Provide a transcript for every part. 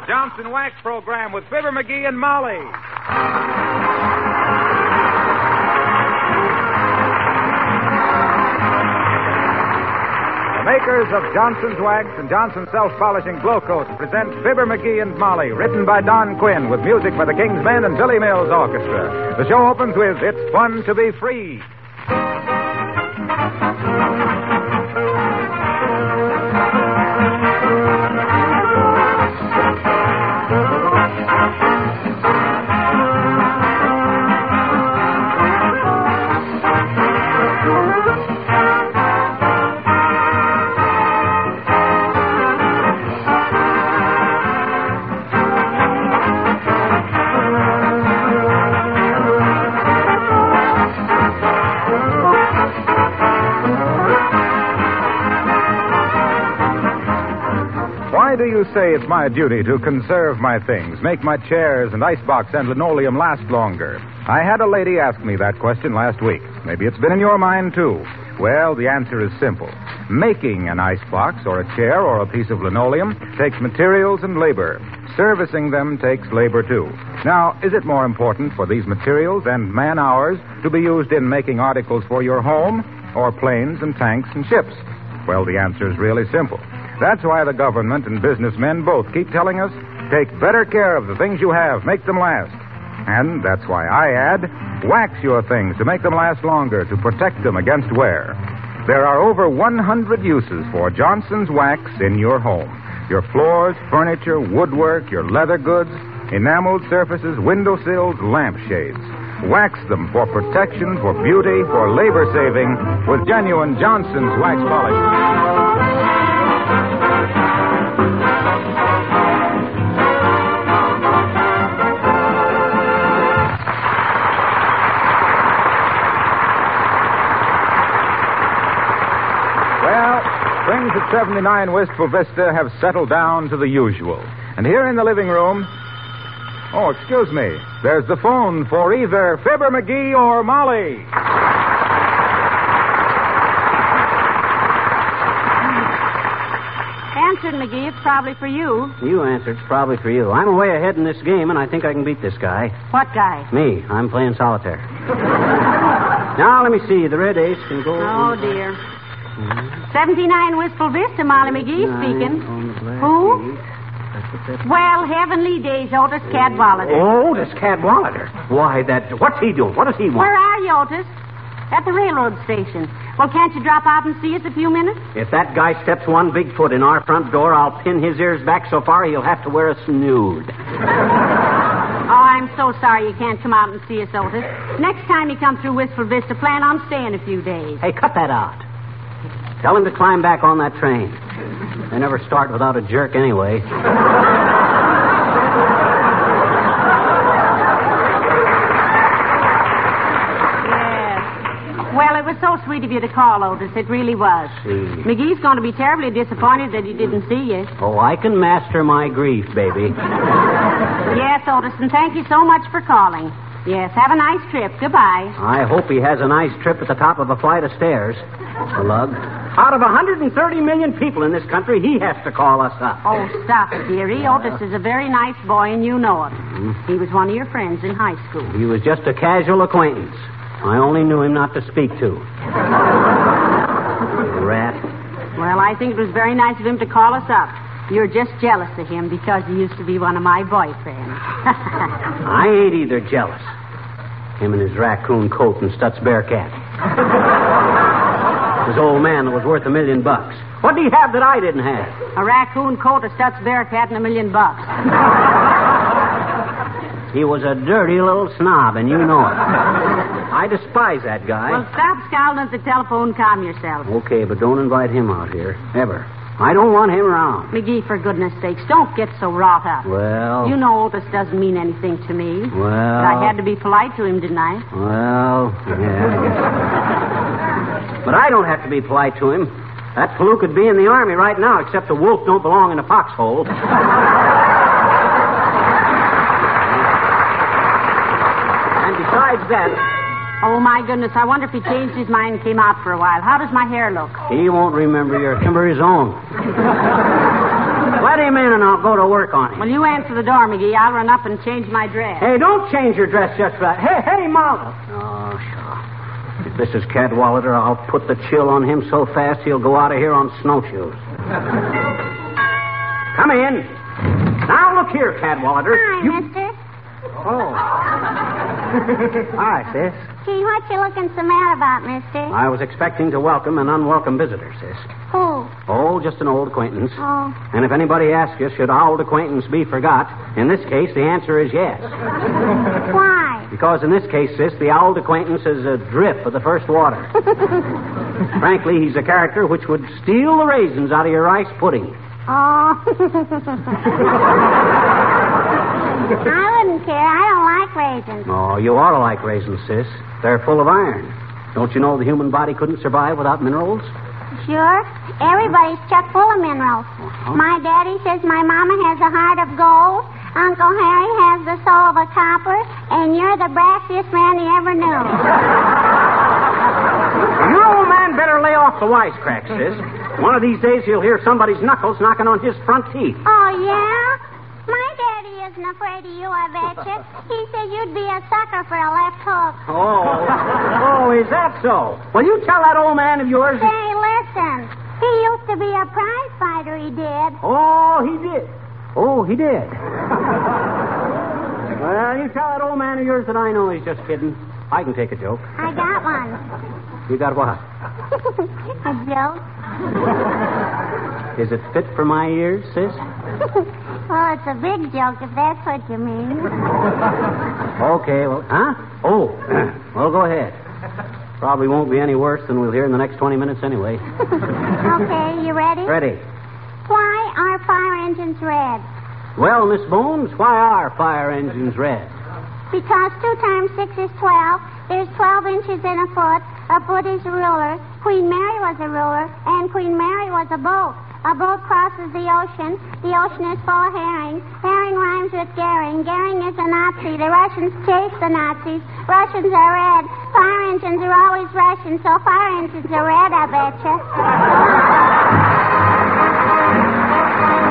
the Johnson Wax Program with Fibber McGee and Molly. The makers of Johnson's Wax and Johnson's Self-Polishing Glo-Coat present Fibber McGee and Molly, written by Don Quinn with music by the King's Men and Billy Mills Orchestra. The show opens with It's Fun to Be Free. Do you say it's my duty to conserve my things, make my chairs and icebox and linoleum last longer? I had a lady ask me that question last week. Maybe it's been in your mind, too. Well, the answer is simple. Making an icebox or a chair or a piece of linoleum takes materials and labor. Servicing them takes labor, too. Now, is it more important for these materials and man hours to be used in making articles for your home or planes and tanks and ships? Well, the answer is really simple. That's why the government and businessmen both keep telling us take better care of the things you have, make them last. And that's why I add wax your things to make them last longer, to protect them against wear. There are over 100 uses for Johnson's wax in your home your floors, furniture, woodwork, your leather goods, enameled surfaces, window windowsills, lampshades. Wax them for protection, for beauty, for labor saving with genuine Johnson's wax polish. Things at 79 Wistful Vista have settled down to the usual. And here in the living room. Oh, excuse me. There's the phone for either Fibber McGee or Molly. Answered, McGee. It's probably for you. You answered. It's probably for you. I'm way ahead in this game, and I think I can beat this guy. What guy? Me. I'm playing solitaire. now, let me see. The red ace can go. Oh, dear. 79 Wistful Vista, Molly McGee speaking. Who? Well, heavenly days, Otis Cadwallader. Oh, this Cadwallader. Why, that. What's he doing? What does he want? Where are you, Otis? At the railroad station. Well, can't you drop out and see us a few minutes? If that guy steps one big foot in our front door, I'll pin his ears back so far he'll have to wear a snood. Oh, I'm so sorry you can't come out and see us, Otis. Next time you come through Wistful Vista, plan on staying a few days. Hey, cut that out. Tell him to climb back on that train. They never start without a jerk anyway. Yes. Well, it was so sweet of you to call, Otis. It really was. See. McGee's going to be terribly disappointed that he didn't see you. Oh, I can master my grief, baby. Yes, Otis, and thank you so much for calling. Yes, have a nice trip. Goodbye. I hope he has a nice trip at the top of a flight of stairs. A lug. Out of 130 million people in this country, he has to call us up. Oh, stop it, dearie. Oh, Otis is a very nice boy, and you know it. Mm-hmm. He was one of your friends in high school. He was just a casual acquaintance. I only knew him not to speak to. Rat. Well, I think it was very nice of him to call us up. You're just jealous of him because he used to be one of my boyfriends. I ain't either jealous. Him and his raccoon coat and Stutz Bearcat. His old man that was worth a million bucks. What did he have that I didn't have? a raccoon coat, a Stutz Bearcat, and a million bucks. He was a dirty little snob, and you know it. I despise that guy. Well, stop scowling at the telephone. Calm yourself. Okay, but don't invite him out here. Ever. I don't want him around. McGee, for goodness sakes, don't get so wrought up. Well. You know Otis doesn't mean anything to me. Well. But I had to be polite to him, didn't I? Well, yeah. But I don't have to be polite to him. That fluke could be in the army right now, except a wolf don't belong in a foxhole. and besides that, Oh, my goodness. I wonder if he changed his mind and came out for a while. How does my hair look? he won't remember your remember his own. Let him in and I'll go to work on him. Well, you answer the door, McGee. I'll run up and change my dress. Hey, don't change your dress just for that. Hey, hey, Molly. Oh, sure. If this is Cadwallader, I'll put the chill on him so fast he'll go out of here on snowshoes. Come in. Now look here, Cadwallader. Hi, You... mister. Oh. Hi, sis. Gee, what you looking so mad about, mister? I was expecting to welcome an unwelcome visitor, sis. Who? Oh, just an old acquaintance. Oh. And if anybody asks you, should old acquaintance be forgot? In this case, the answer is yes. Why? Because in this case, sis, the old acquaintance is a drip of the first water. Frankly, he's a character which would steal the raisins out of your rice pudding. Oh. I wouldn't care. I don't like raisins. Oh, you ought to like raisins, sis. They're full of iron. Don't you know the human body couldn't survive without minerals? Sure. Everybody's chock full of minerals. Uh-huh. My daddy says my mama has a heart of gold. Uncle Harry has the soul of a copper, and you're the brassiest man he ever knew. You old man better lay off the wisecracks, sis. One of these days you'll hear somebody's knuckles knocking on his front teeth. Oh, yeah? Isn't afraid of you, I betcha. He said you'd be a sucker for a left hook. Oh, oh, is that so? Well, you tell that old man of yours. Say, listen. He used to be a prize fighter, he did. Oh, he did. Oh, he did. well, you tell that old man of yours that I know he's just kidding. I can take a joke. I got one. You got what? a joke? Is it fit for my ears, sis? Well, it's a big joke, if that's what you mean. Okay, well, huh? Oh, well, go ahead. Probably won't be any worse than we'll hear in the next 20 minutes anyway. okay, you ready? Ready. Why are fire engines red? Well, Miss Bones, why are fire engines red? Because two times six is twelve. There's twelve inches in a foot. A foot is a ruler. Queen Mary was a ruler, and Queen Mary was a boat. A boat crosses the ocean. The ocean is full of herring. Herring rhymes with Goering. Goering is a Nazi. The Russians chase the Nazis. Russians are red. Fire engines are always Russian, so fire engines are red, I betcha.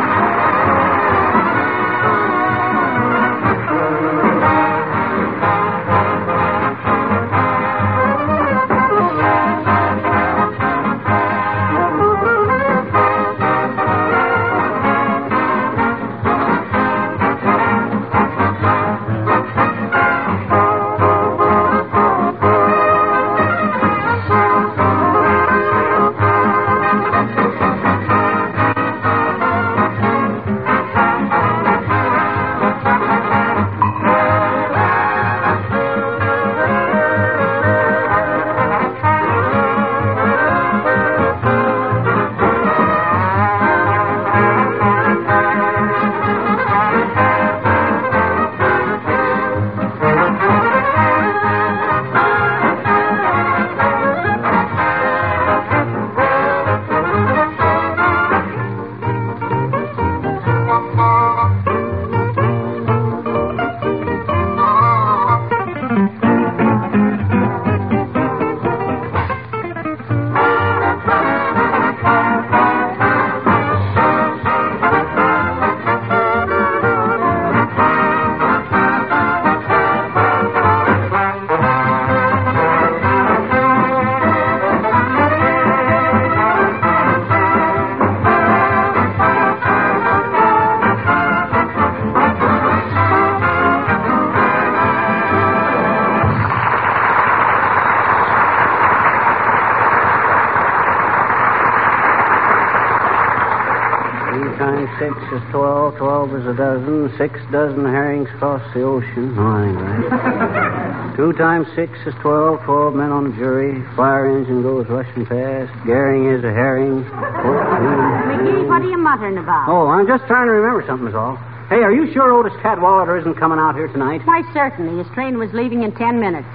Six dozen herrings cross the ocean. Oh, anyway. Two times six is twelve. Twelve men on the jury. Fire engine goes rushing past. Garing is a herring. McGee, what are you muttering about? Oh, I'm just trying to remember something, is all. Hey, are you sure Otis Cadwallader isn't coming out here tonight? Why, certainly. His train was leaving in ten minutes.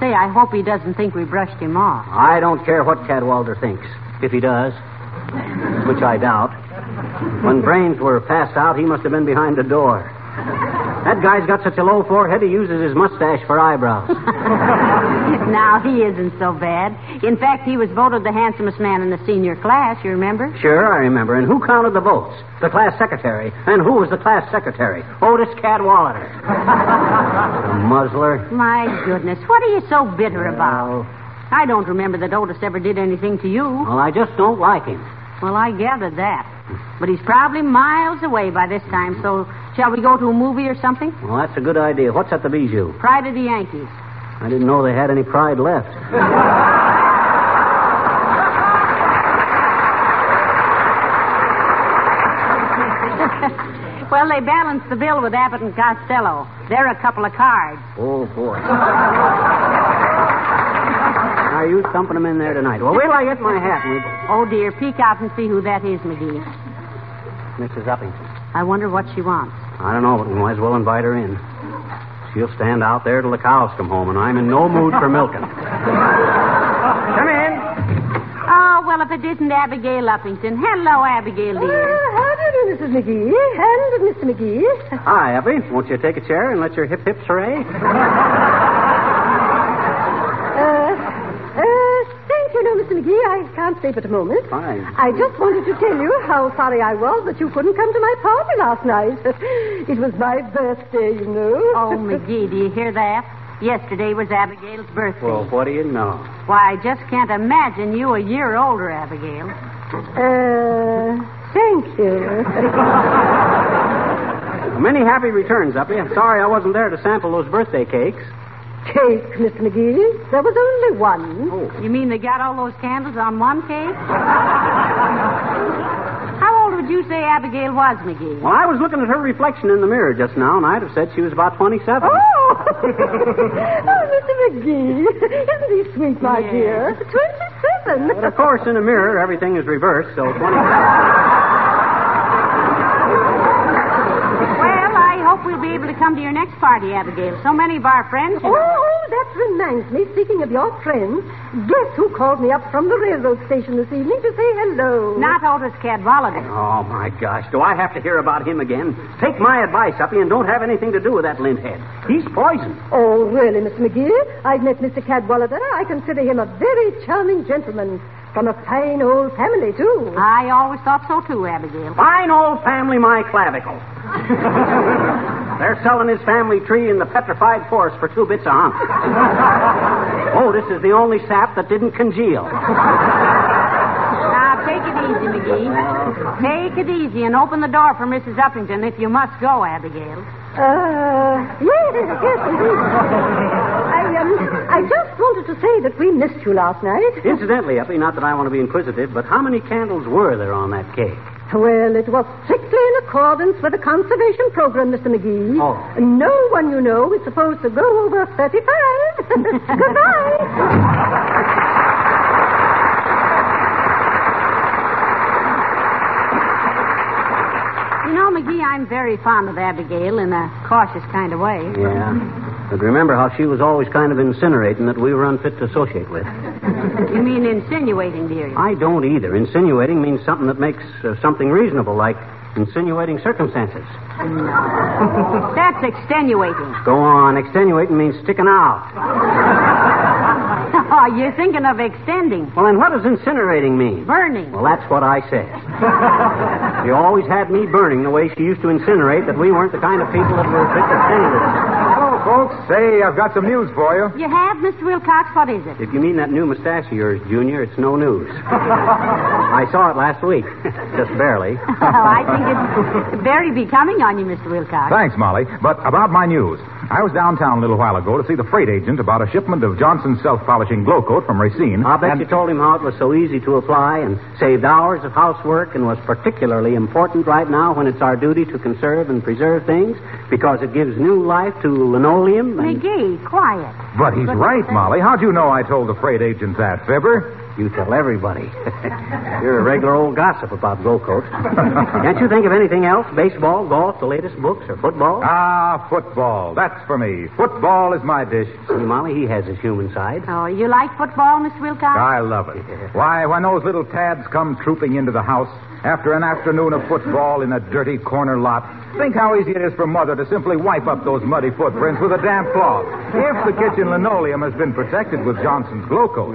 Say, I hope he doesn't think we brushed him off. I don't care what Cadwallader thinks. If he does, which I doubt. When brains were passed out, he must have been behind the door. That guy's got such a low forehead, he uses his mustache for eyebrows. now, he isn't so bad. In fact, he was voted the handsomest man in the senior class, you remember? Sure, I remember. And who counted the votes? The class secretary. And who was the class secretary? Otis Cadwallader. muzzler. My goodness, what are you so bitter about? I don't remember that Otis ever did anything to you. Well, I just don't like him. Well, I gathered that. But he's probably miles away by this time, so shall we go to a movie or something? Well, that's a good idea. What's at the Bijou? Pride of the Yankees. I didn't know they had any pride left. well, they balanced the bill with Abbott and Costello. They're a couple of cards. Oh, boy. Are you thumping them in there tonight? Well, wait till I get my hat. And we... Oh, dear. Peek out and see who that is, McGee. Mrs. Uppington. I wonder what she wants. I don't know, but we might as well invite her in. She'll stand out there till the cows come home, and I'm in no mood for milking. come in. Oh, well, if it isn't Abigail Uppington. Hello, Abigail, dear. Uh, how do you do, Mrs. McGee? And Mr. McGee. Hi, Abby. Won't you take a chair and let your hip hips hooray? you know, Mr. McGee, I can't stay but a moment. Fine. I just wanted to tell you how sorry I was that you couldn't come to my party last night. it was my birthday, you know. Oh, McGee, do you hear that? Yesterday was Abigail's birthday. Well, what do you know? Why, I just can't imagine you a year older, Abigail. Uh, thank you. Many happy returns, Uppy. I'm sorry I wasn't there to sample those birthday cakes. Cake, Mr. McGee. There was only one. Oh. You mean they got all those candles on one cake? How old would you say Abigail was, McGee? Well, I was looking at her reflection in the mirror just now, and I'd have said she was about 27. Oh! oh, Mr. McGee. Isn't he sweet, my Yes. dear? 27. But of course, in a mirror, everything is reversed, so 27. I hope we'll be able to come to your next party, Abigail. So many of our friends. Oh, oh, that reminds me. Speaking of your friends, guess who called me up from the railroad station this evening to say hello? Not Otis Cadwallader. Oh, my gosh. Do I have to hear about him again? Take my advice, Uppy, and don't have anything to do with that lint head. He's poison. Oh, really, Miss McGee? I've met Mr. Cadwallader. I consider him a very charming gentleman. From a fine old family, too. I always thought so, too, Abigail. Fine old family, my clavicle. They're selling his family tree in the petrified forest for two bits a hump. oh, this is the only sap that didn't congeal. Now, take it easy, McGee. Take it easy and open the door for Mrs. Uppington if you must go, Abigail. Uh, yes, yes, indeed. I, um, I just wanted to say that we missed you last night. Incidentally, Uppy, not that I want to be inquisitive, but how many candles were there on that cake? Well, it was strictly in accordance with the conservation program, Mr. McGee. Oh. No one, you know, is supposed to go over 35. Goodbye. You know, McGee, I'm very fond of Abigail in a cautious kind of way. Yeah. But remember how she was always kind of incinerating that we were unfit to associate with. You mean insinuating, dearie? I don't either. Insinuating means something that makes uh, something reasonable, like insinuating circumstances. No. That's extenuating. Go on. Extenuating means sticking out. Oh, you're thinking of extending. Well, then what does incinerating mean? Burning. Well, that's what I said. she always had me burning the way she used to incinerate that we weren't the kind of people that were fit to stand it. Hello, folks. Say, I've got some news for you. You have, Mr. Wilcox? What is it? If you mean that new mustache of yours, Junior, it's no news. I saw it last week. Just barely. oh, I think it's very becoming on you, Mr. Wilcox. Thanks, Molly. But about my news. I was downtown a little while ago to see the freight agent about a shipment of Johnson's self-polishing Glo-Coat from Racine. I bet and- you told him how it was so easy to apply and saved hours of housework and was particularly important right now when it's our duty to conserve and preserve things because it gives new life to linoleum and... McGee, quiet. But he's right, Molly. How'd you know I told the freight agent that, Fibber? You tell everybody. You're a regular old gossip about Glo-Coat. Can't you think of anything else? Baseball, golf, the latest books, or football? Ah, football. That's for me. Football is my dish. See, Molly, he has his human side. Oh, you like football, Miss Wilcox? I love it. Why, when those little tads come trooping into the house after an afternoon of football in a dirty corner lot, think how easy it is for Mother to simply wipe up those muddy footprints with a damp cloth. If the kitchen linoleum has been protected with Johnson's Glo-Coat.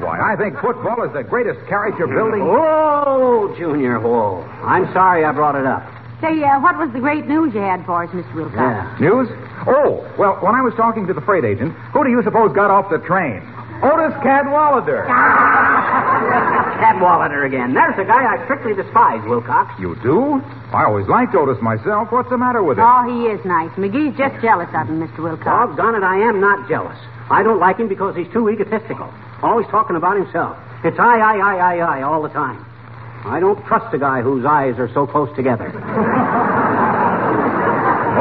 Why, I think football is the greatest character building. Oh, Junior Hall. I'm sorry I brought it up. Say, uh, what was the great news you had for us, Mr. Wilcox? Yeah. News? Oh, well, when I was talking to the freight agent, who do you suppose got off the train? Otis Cadwallader. Cadwallader again. There's a guy I strictly despise, Wilcox. You do? I always liked Otis myself. What's the matter with him? Oh, he is nice. McGee's just jealous of him, Mr. Wilcox. Doggone it, I am not jealous. I don't like him because he's too egotistical. Always talking about himself. It's I, I, I, I, I all the time. I don't trust a guy whose eyes are so close together.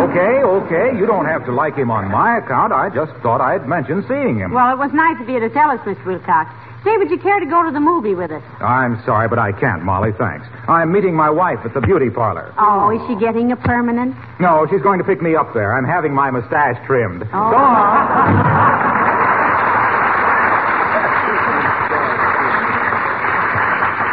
Okay, okay. You don't have to like him on my account. I just thought I'd mention seeing him. Well, it was nice of you to tell us, Mr. Wilcox. Say, would you care to go to the movie with us? I'm sorry, but I can't, Molly. Thanks. I'm meeting my wife at the beauty parlor. Oh, is she getting a permanent? No, she's going to pick me up there. I'm having my mustache trimmed. Oh. So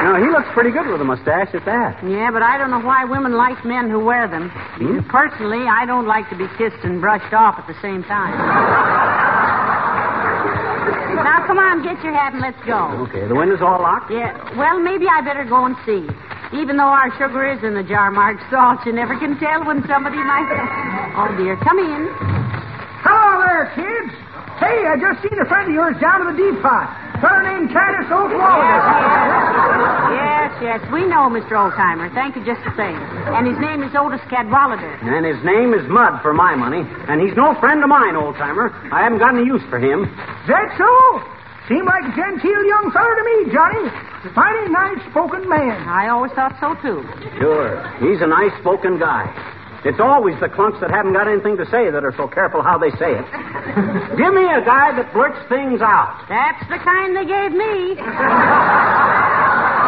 long. No, he looks pretty good with a mustache at that. Yeah, but I don't know why women like men who wear them. Hmm? Personally, I don't like to be kissed and brushed off at the same time. now, come on, get your hat and let's go. Okay, the window's all locked? Yeah, well, maybe I better go and see. Even though our sugar is in the jar marked salt, you never can tell when somebody might. Oh, dear. Come in. Hello there, kids. Hey, I just seen a friend of yours down at the depot. Fellow named Titus Oldwaller. Yes, yes, we know, Mr. Oldtimer. Thank you just the same. And his name is Otis Cadwallader. And his name is Mud for my money. And he's no friend of mine, old timer. I haven't got any use for him. That so? Seemed like a genteel young feller to me, Johnny. Mighty nice-spoken man. I always thought so, too. Sure. He's a nice spoken guy. It's always the clunks that haven't got anything to say that are so careful how they say it. Give me a guy that blurts things out. That's the kind they gave me.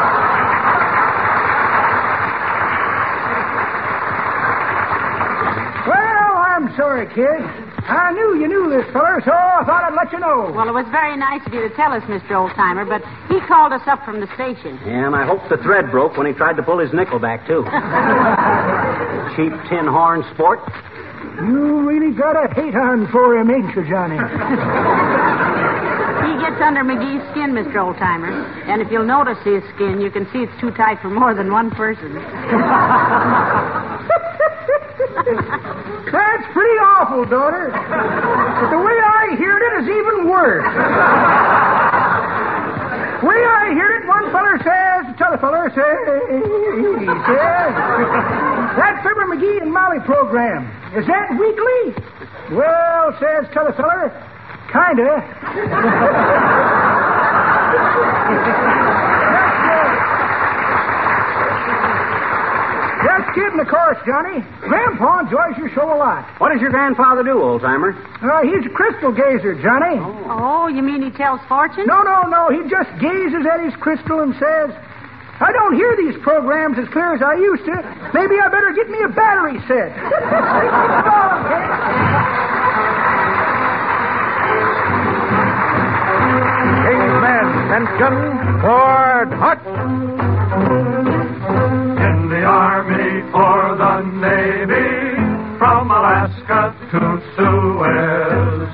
Well, I'm sorry, kid. I knew you knew this feller, so I thought I'd let you know. Well, it was very nice of you to tell us, Mr. Oldtimer, but he called us up from the station. And I hope the thread broke when he tried to pull his nickel back, too. Cheap tin horn sport. You really got a hate on for him, ain't you, Johnny? He gets under McGee's skin, Mr. Oldtimer. And if you'll notice his skin, you can see it's too tight for more than one person. That's pretty awful, daughter. But the way I heard it is even worse. way I heard it, one feller says, t'other feller says, says, that Fibber McGee and Molly program, is that weekly? Well, says t'other feller, kinda. Just kidding, of course, Johnny. Grandpa enjoys your show a lot. What does your grandfather do, old timer? Uh, he's a crystal gazer, Johnny. Oh, you mean he tells fortunes? No, no, no. He just gazes at his crystal and says, I don't hear these programs as clear as I used to. Maybe I better get me a battery set. King's men, attention. Forward, hut. In Navy, from Alaska to Suez.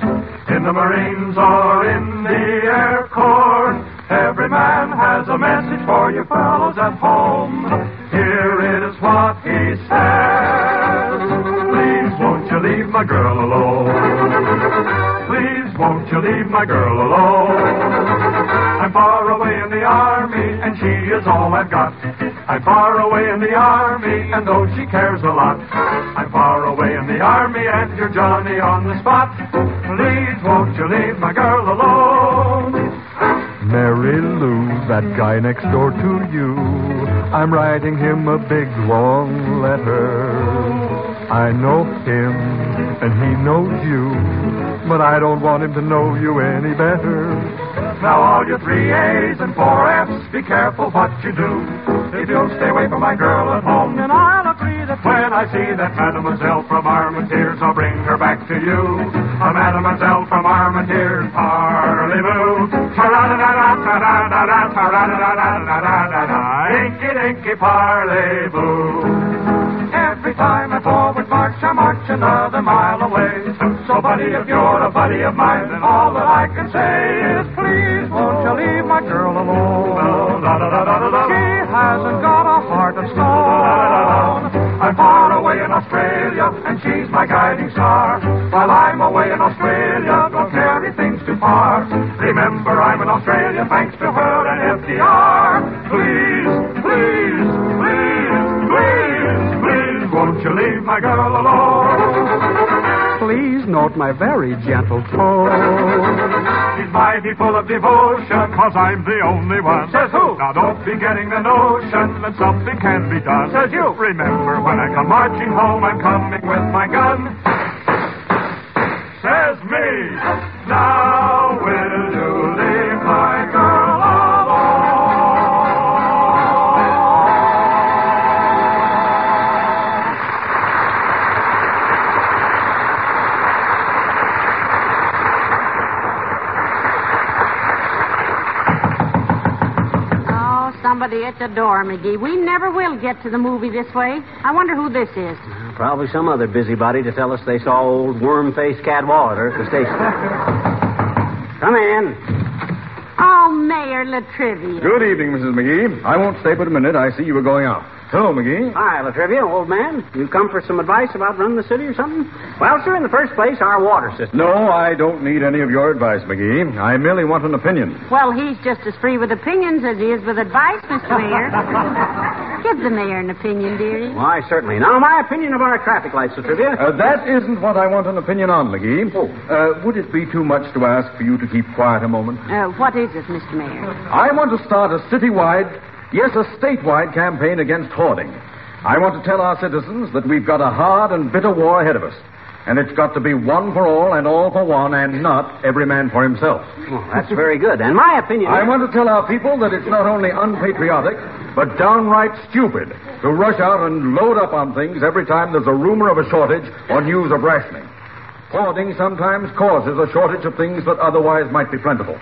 In the Marines or in the Air Corps, every man has a message for you fellows at home. Here is what he says. Please won't you leave my girl alone? Please won't you leave my girl alone? I'm far away in the army, and she is all I've got. I'm far away in the army, and though she cares a lot, I'm far away in the army, and you're Johnny on the spot. Please won't you leave my girl alone? Mary Lou, that guy next door to you. I'm writing him a big long letter. I know him, and he knows you, but I don't want him to know you any better. Now all you three A's and four F's, be careful what you do. You'll stay away from my girl at home, then I'll agree that when I see that Mademoiselle from Armentières, I'll bring her back to you. A Mademoiselle from Armentières, parlez-vous. Ta-ra-da-da-da, ta-ra-da-da, ta-ra-da-da-da-da-da-da-da. Inky dinky parlez-vous. Every time I forward march, I march another mile away. So, buddy, if you're a buddy of mine, then all that I can say is, please, won't you leave my girl alone? Hasn't got a heart of stone. I'm far away in Australia, and she's my guiding star. While I'm away in Australia, don't carry things too far. Remember, I'm in Australia thanks to her and FDR. Please, please, please, please, please, won't you leave my girl alone? Please note my very gentle tone. She's mighty full of devotion, cause I'm the only one. Says who? Now don't be getting the notion that something can be done. Says you. Remember, when I come marching home, I'm coming with my gun. Says me. Now somebody at the door, McGee. We never will get to the movie this way. I wonder who this is. Probably some other busybody to tell us they saw old worm-faced Cadwallader at the station. Come in. Oh, Mayor La Trivia. Good evening, Mrs. McGee. I won't stay but a minute. I see you were going out. Hello, McGee. Hi, La Trivia, old man. You come for some advice about running the city or something? Well, sir, in the first place, our water system. No, I don't need any of your advice, McGee. I merely want an opinion. Well, he's just as free with opinions as he is with advice, Mr. Mayor. Give the mayor an opinion, dearie. Why, certainly. Now, my opinion of our traffic lights, La Trivia. Uh, that isn't what I want an opinion on, McGee. Oh. Uh, would it be too much to ask for you to keep quiet a moment? Uh, what is it, Mr. Mayor? I want to start a citywide, yes, a statewide campaign against hoarding. I want to tell our citizens that we've got a hard and bitter war ahead of us. And it's got to be one for all and all for one and not every man for himself. Oh, that's very good. And my opinion. I want to tell our people that it's not only unpatriotic, but downright stupid to rush out and load up on things every time there's a rumor of a shortage or news of rationing. Hoarding sometimes causes a shortage of things that otherwise might be plentiful.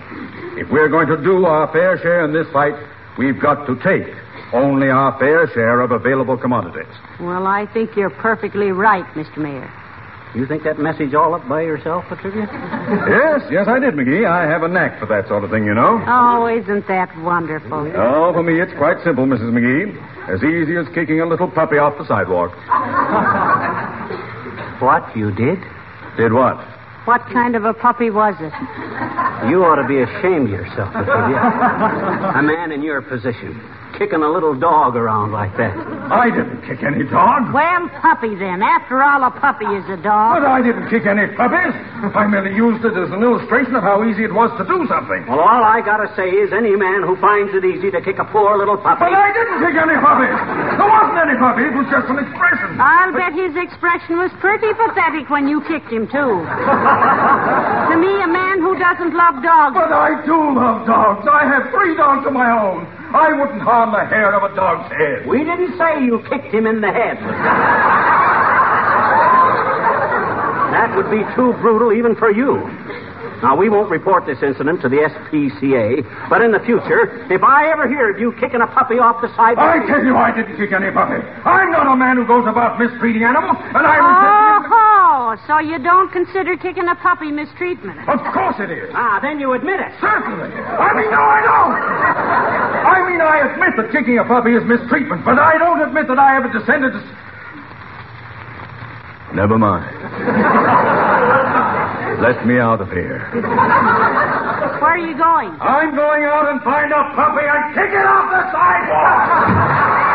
If we're going to do our fair share in this fight, we've got to take only our fair share of available commodities. Well, I think you're perfectly right, Mr. Mayor. You think that message all up by yourself, La Trivia? Yes, yes, I did, McGee. I have a knack for that sort of thing, you know. Oh, isn't that wonderful? Oh, for me, it's quite simple, Mrs. McGee. As easy as kicking a little puppy off the sidewalk. What, you did? Did what? What kind of a puppy was it? You ought to be ashamed of yourself, La Trivia. a man in your position, kicking a little dog around like that. I didn't kick any dog. Well, puppy then. After all, a puppy is a dog. But. I didn't kick any puppies. I merely used it as an illustration of how easy it was to do something. Well, all I gotta say is any man who finds it easy to kick a poor little puppy. But I didn't kick any puppies. There wasn't any puppy. It was just an expression. I'll bet his expression was pretty pathetic when you kicked him, too. to me, a man who doesn't love dogs. But I do love dogs. I have three dogs of my own. I wouldn't harm the hair of a dog's head. We didn't say you kicked him in the head. that would be too brutal even for you. Now, we won't report this incident to the SPCA, but in the future, if I ever hear of you kicking a puppy off the side... I tell you, I didn't kick any puppy. I'm not a man who goes about mistreating animals, and I resent Oh, so you don't consider kicking a puppy mistreatment? Of course it is. Ah, then you admit it. Certainly. I mean, no, I don't. I mean, I admit that kicking a puppy is mistreatment, but I don't admit that I ever descended to. Never mind. Let me out of here. Where are you going? I'm going out and find a puppy and kick it off the sidewalk.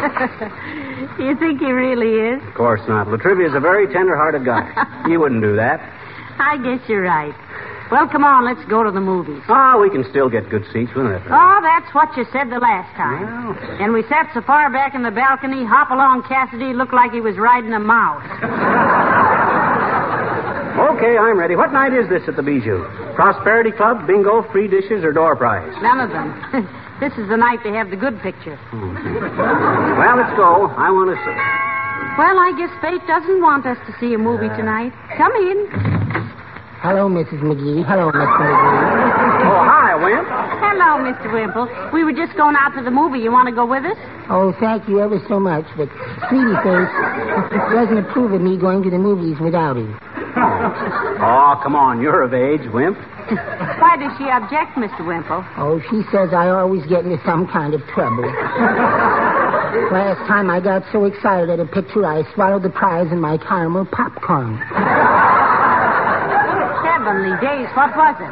you think he really is? Of course not. La Trivia's a very tender-hearted guy. he wouldn't do that. I guess you're right. Well, come on, let's go to the movies. Oh, we can still get good seats, wouldn't it? Oh, that's what you said the last time. And we sat so far back in the balcony, Hopalong Cassidy looked like he was riding a mouse. Okay, I'm ready. What night is this at the Bijou? Prosperity Club, bingo, free dishes, or door prize? None of them. This is the night they have the good picture. Hmm. Well, let's go. I want to see. Well, I guess fate doesn't want us to see a movie tonight. Come in. Hello, Mrs. McGee. Hello, Mr. McGee. Oh, hi, Wimp. Hello, Mr. Wimple. We were just going out to the movie. You want to go with us? Oh, thank you ever so much, but Sweetie Face doesn't approve of me going to the movies without him. Oh, come on. You're of age, Wimp. Why does she object, Mr. Wimple? Oh, she says I always get into some kind of trouble. Last time I got so excited at a picture, I swallowed the prize in my caramel popcorn. Heavenly days, what was it?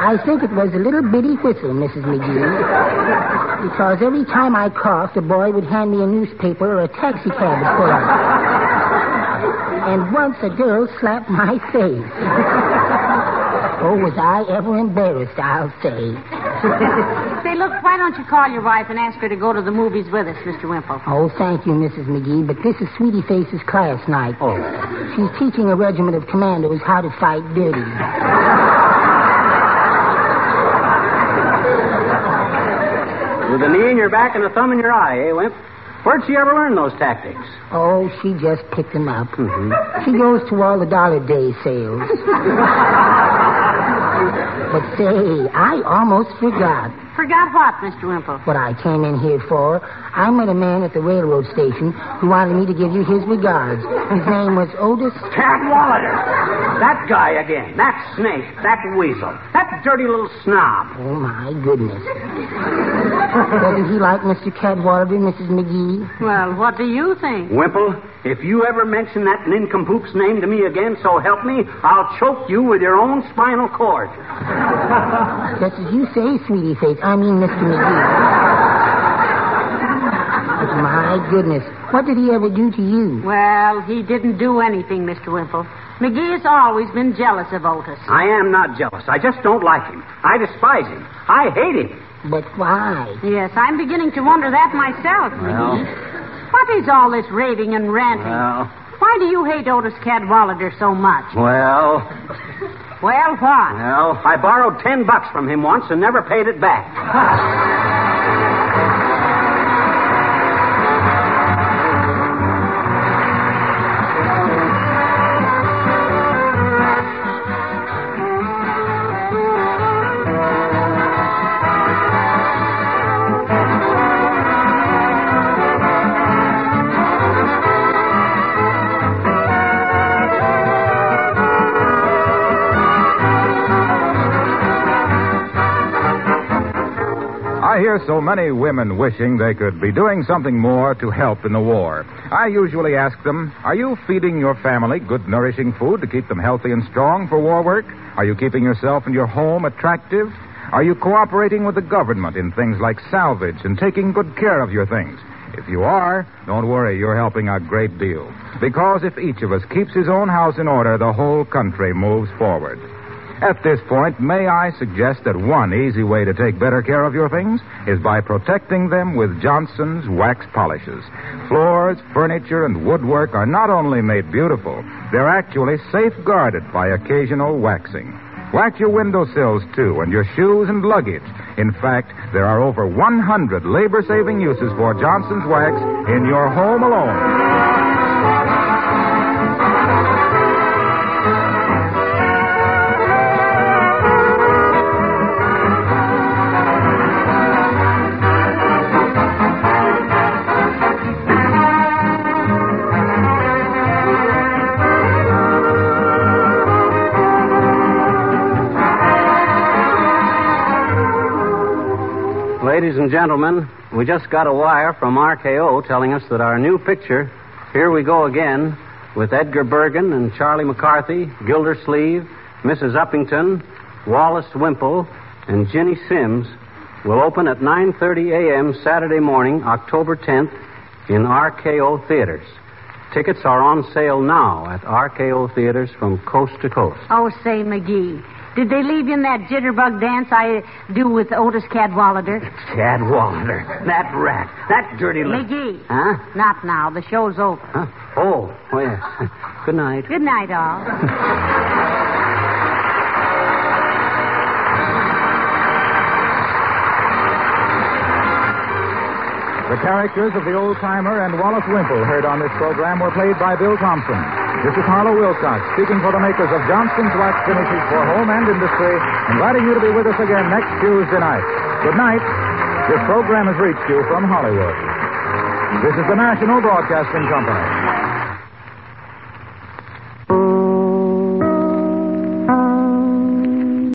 I think it was a little bitty whistle, Mrs. McGee. Because every time I coughed, a boy would hand me a newspaper or a taxi cab would pull up. And once a girl slapped my face. Oh, was I ever embarrassed, I'll say. Say, look, why don't you call your wife and ask her to go to the movies with us, Mr. Wimple? Oh, thank you, Mrs. McGee, but this is Sweetie Face's class night. Oh. She's teaching a regiment of commandos how to fight dirty. With a knee in your back and a thumb in your eye, eh, Wimp? Where'd she ever learn those tactics? Oh, she just picked them up. Mm-hmm. She goes to all the Dollar Day sales. but say, I almost forgot Forgot what, Mr. Wimple? what I came in here for. I met a man at the railroad station who wanted me to give you his regards. His name was Otis. Cadwallader. That guy again. That snake. That weasel. That dirty little snob. Oh, my goodness. Doesn't he like Mr. Cadwallader, Mrs. McGee? Well, what do you think? Wimple, if you ever mention that nincompoop's name to me again, so help me, I'll choke you with your own spinal cord. Just as you say, sweetie face. I mean, Mr. McGee. But my goodness, what did he ever do to you? Well, he didn't do anything, Mr. Wimple. McGee has always been jealous of Otis. I am not jealous. I just don't like him. I despise him. I hate him. But why? Yes, I'm beginning to wonder that myself, McGee. What is all this raving and ranting? Well, Why do you hate Otis Cadwallader so much? well, Well, what? well, I borrowed ten bucks from him once and never paid it back. So many women wishing they could be doing something more to help in the war. I usually ask them, Are you feeding your family good, nourishing food to keep them healthy and strong for war work? Are you keeping yourself and your home attractive? Are you cooperating with the government in things like salvage and taking good care of your things? If you are, don't worry, you're helping a great deal. Because if each of us keeps his own house in order, the whole country moves forward. At this point, may I suggest that one easy way to take better care of your things is by protecting them with Johnson's wax polishes. Floors, furniture, and woodwork are not only made beautiful, they're actually safeguarded by occasional waxing. Wax your windowsills, too, and your shoes and luggage. In fact, there are over 100 labor saving uses for Johnson's wax in your home alone. Ladies and gentlemen, we just got a wire from RKO telling us that our new picture, Here We Go Again, with Edgar Bergen and Charlie McCarthy, Gildersleeve, Mrs. Uppington, Wallace Wimple, and Ginny Simms, will open at 9.30 a.m. Saturday morning, October 10th, in RKO Theaters. Tickets are on sale now at RKO theaters from coast to coast. Oh, say, McGee, did they leave you in that jitterbug dance I do with Otis Cadwallader? Cadwallader, that rat, that dirty little... McGee. Huh? Not now. The show's over. Huh? Oh, oh, yes. Good night. Good night, all. The characters of the old timer and Wallace Wimple heard on this program were played by Bill Thompson. This is Harlow Wilcox speaking for the makers of Johnson's Wax Finishes for Home and Industry, inviting you to be with us again next Tuesday night. Good night. This program has reached you from Hollywood. This is the National Broadcasting Company.